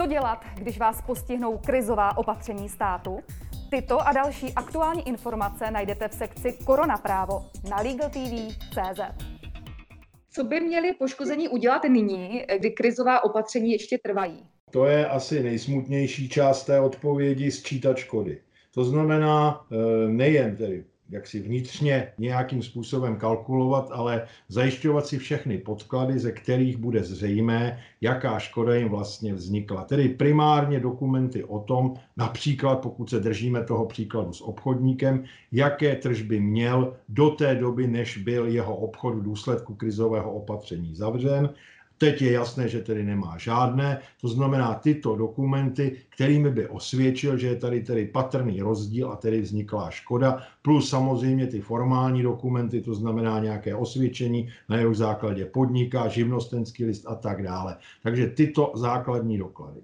Co dělat, když vás postihnou krizová opatření státu? Tyto a další aktuální informace najdete v sekci Koronaprávo na LegalTV.cz. Co by měli poškození udělat nyní, kdy krizová opatření ještě trvají? To je asi nejsmutnější část té odpovědi sčítat škody. To znamená eh, nejen tedy jak si vnitřně nějakým způsobem kalkulovat, ale zajišťovat si všechny podklady, ze kterých bude zřejmé, jaká škoda jim vlastně vznikla. Tedy primárně dokumenty o tom, například pokud se držíme toho příkladu s obchodníkem, jaké tržby měl do té doby, než byl jeho obchod v důsledku krizového opatření zavřen Teď je jasné, že tedy nemá žádné, to znamená tyto dokumenty, kterými by osvědčil, že je tady tedy patrný rozdíl a tedy vzniklá škoda, plus samozřejmě ty formální dokumenty, to znamená nějaké osvědčení, na jeho základě podniká, živnostenský list a tak dále. Takže tyto základní doklady.